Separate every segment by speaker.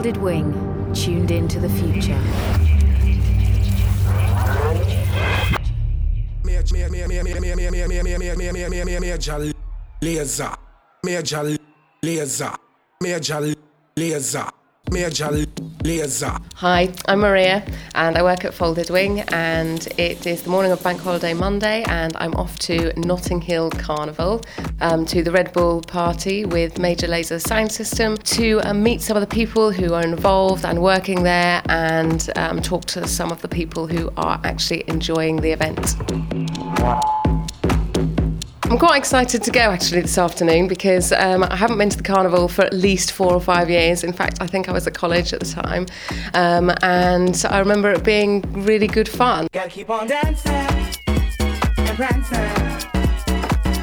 Speaker 1: Folded Wing, tuned into the future.
Speaker 2: Major lazer, major lazer, major lazer, major lazer.
Speaker 3: Hi, I'm Maria and I work at Folded Wing and it is the morning of Bank Holiday Monday and I'm off to Notting Hill Carnival um, to the Red Bull party with Major Lazer Sound System to um, meet some of the people who are involved and working there and um, talk to some of the people who are actually enjoying the event. I'm quite excited to go actually this afternoon because um, I haven't been to the carnival for at least four or five years. In fact, I think I was at college at the time, um, and I remember it being really good fun.
Speaker 4: Gotta keep on dancing and prancing,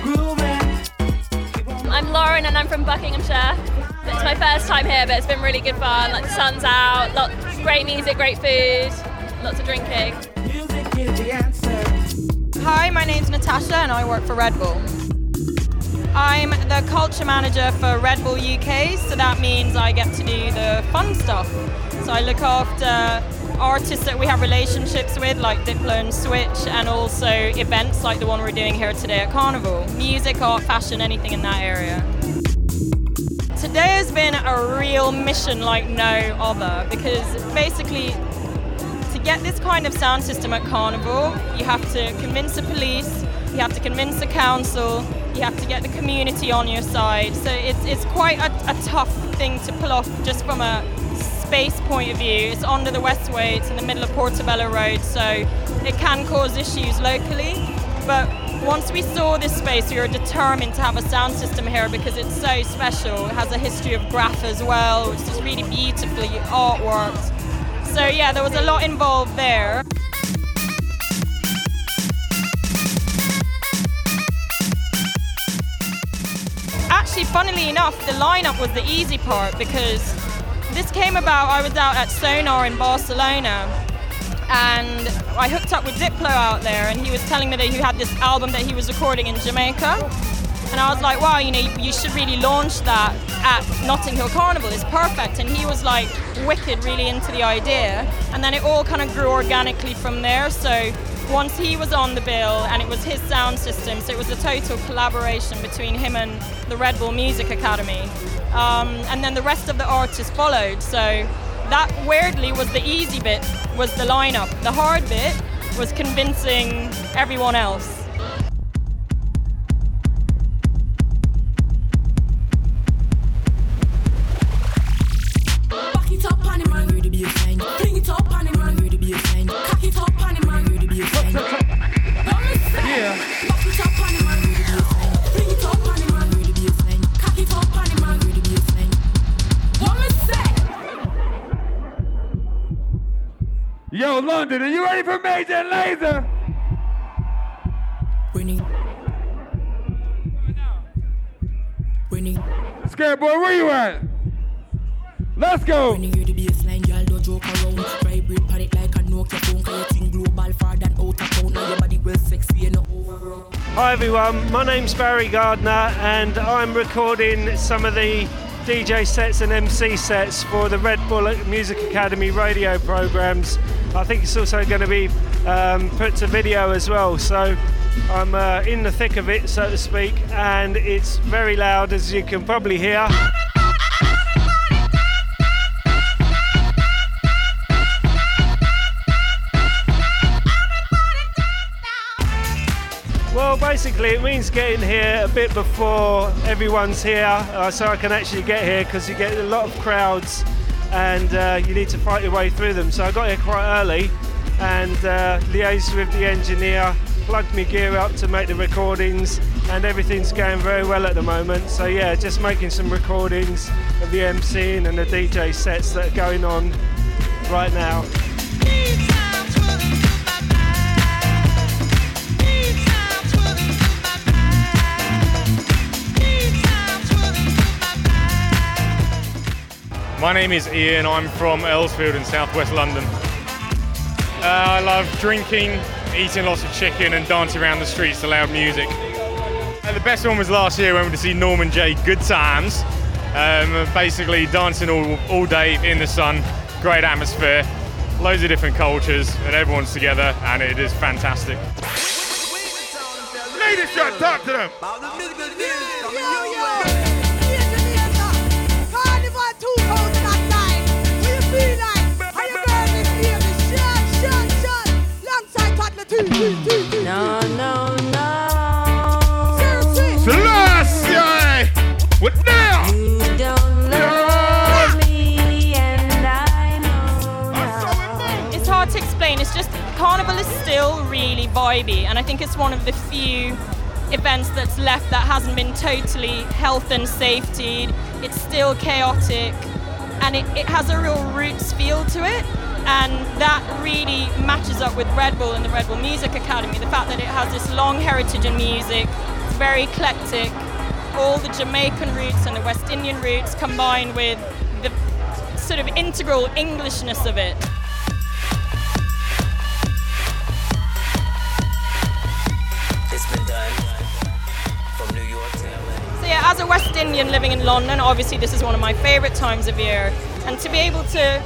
Speaker 4: grooving.
Speaker 5: I'm Lauren and I'm from Buckinghamshire. It's my first time here, but it's been really good fun. Like the sun's out, lot, great music, great food, lots of drinking.
Speaker 4: Music is the
Speaker 6: Natasha and I work for Red Bull. I'm the culture manager for Red Bull UK, so that means I get to do the fun stuff. So I look after artists that we have relationships with, like Diplo and Switch, and also events like the one we're doing here today at Carnival. Music, art, fashion, anything in that area. Today has been a real mission like no other because basically to get this kind of sound system at Carnival, you have to convince the police, you have to convince the council, you have to get the community on your side. So it's, it's quite a, a tough thing to pull off just from a space point of view. It's under the Westway, it's in the middle of Portobello Road, so it can cause issues locally. But once we saw this space, we were determined to have a sound system here because it's so special. It has a history of graph as well, which is really beautifully artworked. So yeah, there was a lot involved there. Funnily enough, the lineup was the easy part because this came about. I was out at Sonar in Barcelona, and I hooked up with Diplo out there, and he was telling me that he had this album that he was recording in Jamaica. And I was like, wow, you know, you, should really launch that at Notting Hill Carnival. It's perfect. And he was like wicked, really into the idea. And then it all kind of grew organically from there. So once he was on the bill and it was his sound system, so it was a total collaboration between him and the Red Bull Music Academy. Um, and then the rest of the artists followed. So that weirdly was the easy bit, was the lineup. The hard bit was convincing everyone else.
Speaker 7: London, are you ready for Major Lazer?
Speaker 8: Winning. Winning.
Speaker 7: Scared boy, where you at? Let's go.
Speaker 8: When you hear the bassline, y'all don't joke around. Vibrate pan it like a Nokia phone. Cause you think global far than out of town. Now your body well sexy and not overgrown.
Speaker 9: Hi everyone, my name's Barry Gardner and I'm recording some of the DJ sets and MC sets for the Red Bull Music Academy radio programs. I think it's also going to be um, put to video as well, so I'm uh, in the thick of it, so to speak, and it's very loud as you can probably hear. Well, basically, it means getting here a bit before everyone's here, uh, so I can actually get here because you get a lot of crowds and uh, you need to fight your way through them. So I got here quite early and uh, liaised with the engineer, plugged my gear up to make the recordings, and everything's going very well at the moment. So yeah, just making some recordings of the MCing and the DJ sets that are going on right now.
Speaker 10: My name is Ian. I'm from Earlsfield in southwest London. Uh, I love drinking, eating lots of chicken, and dancing around the streets to loud music. Uh, the best one was last year when we went to see Norman Jay. Good Times. Um, basically, dancing all, all day in the sun, great atmosphere, loads of different cultures, and everyone's together, and it is fantastic.
Speaker 7: Ladies, shut talk to them.
Speaker 8: No, no, no.
Speaker 7: Selassie! Eh? What now?
Speaker 8: You don't love me, and I know.
Speaker 6: It's hard to explain. It's just Carnival is still really vibey, and I think it's one of the few events that's left that hasn't been totally health and safety. It's still chaotic, and it, it has a real roots feel to it. And that really matches up with Red Bull and the Red Bull Music Academy. The fact that it has this long heritage in music, it's very eclectic, all the Jamaican roots and the West Indian roots combined with the sort of integral Englishness of it.
Speaker 11: It's been done from New York to LA.
Speaker 6: So yeah, as a West Indian living in London, obviously this is one of my favourite times of year, and to be able to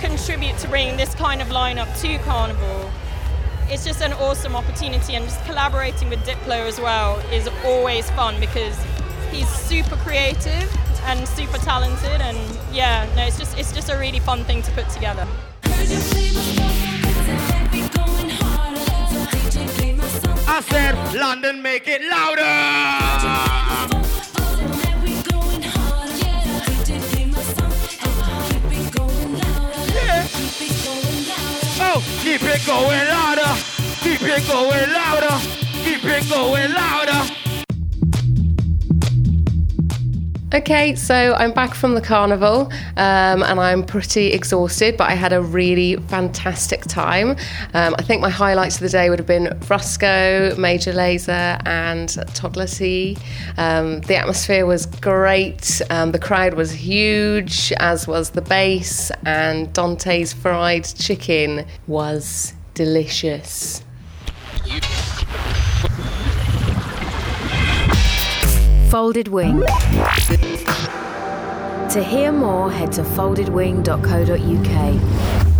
Speaker 6: contribute to bringing this kind of lineup to Carnival, it's just an awesome opportunity. And just collaborating with Diplo as well is always fun because he's super creative and super talented, and yeah, no, it's just it's just a really fun thing to put together.
Speaker 7: I said, London, make it louder. Keep it going louder. Keep it going louder. Keep it going louder.
Speaker 3: Okay, so I'm back from the carnival um, and I'm pretty exhausted, but I had a really fantastic time. Um, I think my highlights of the day would have been Frosco, Major Lazer, and Toddla T. Um, the atmosphere was great, um, the crowd was huge, as was the bass, and Dante's fried chicken was delicious.
Speaker 1: Folded Wing. To hear more, head to foldedwing.co.uk.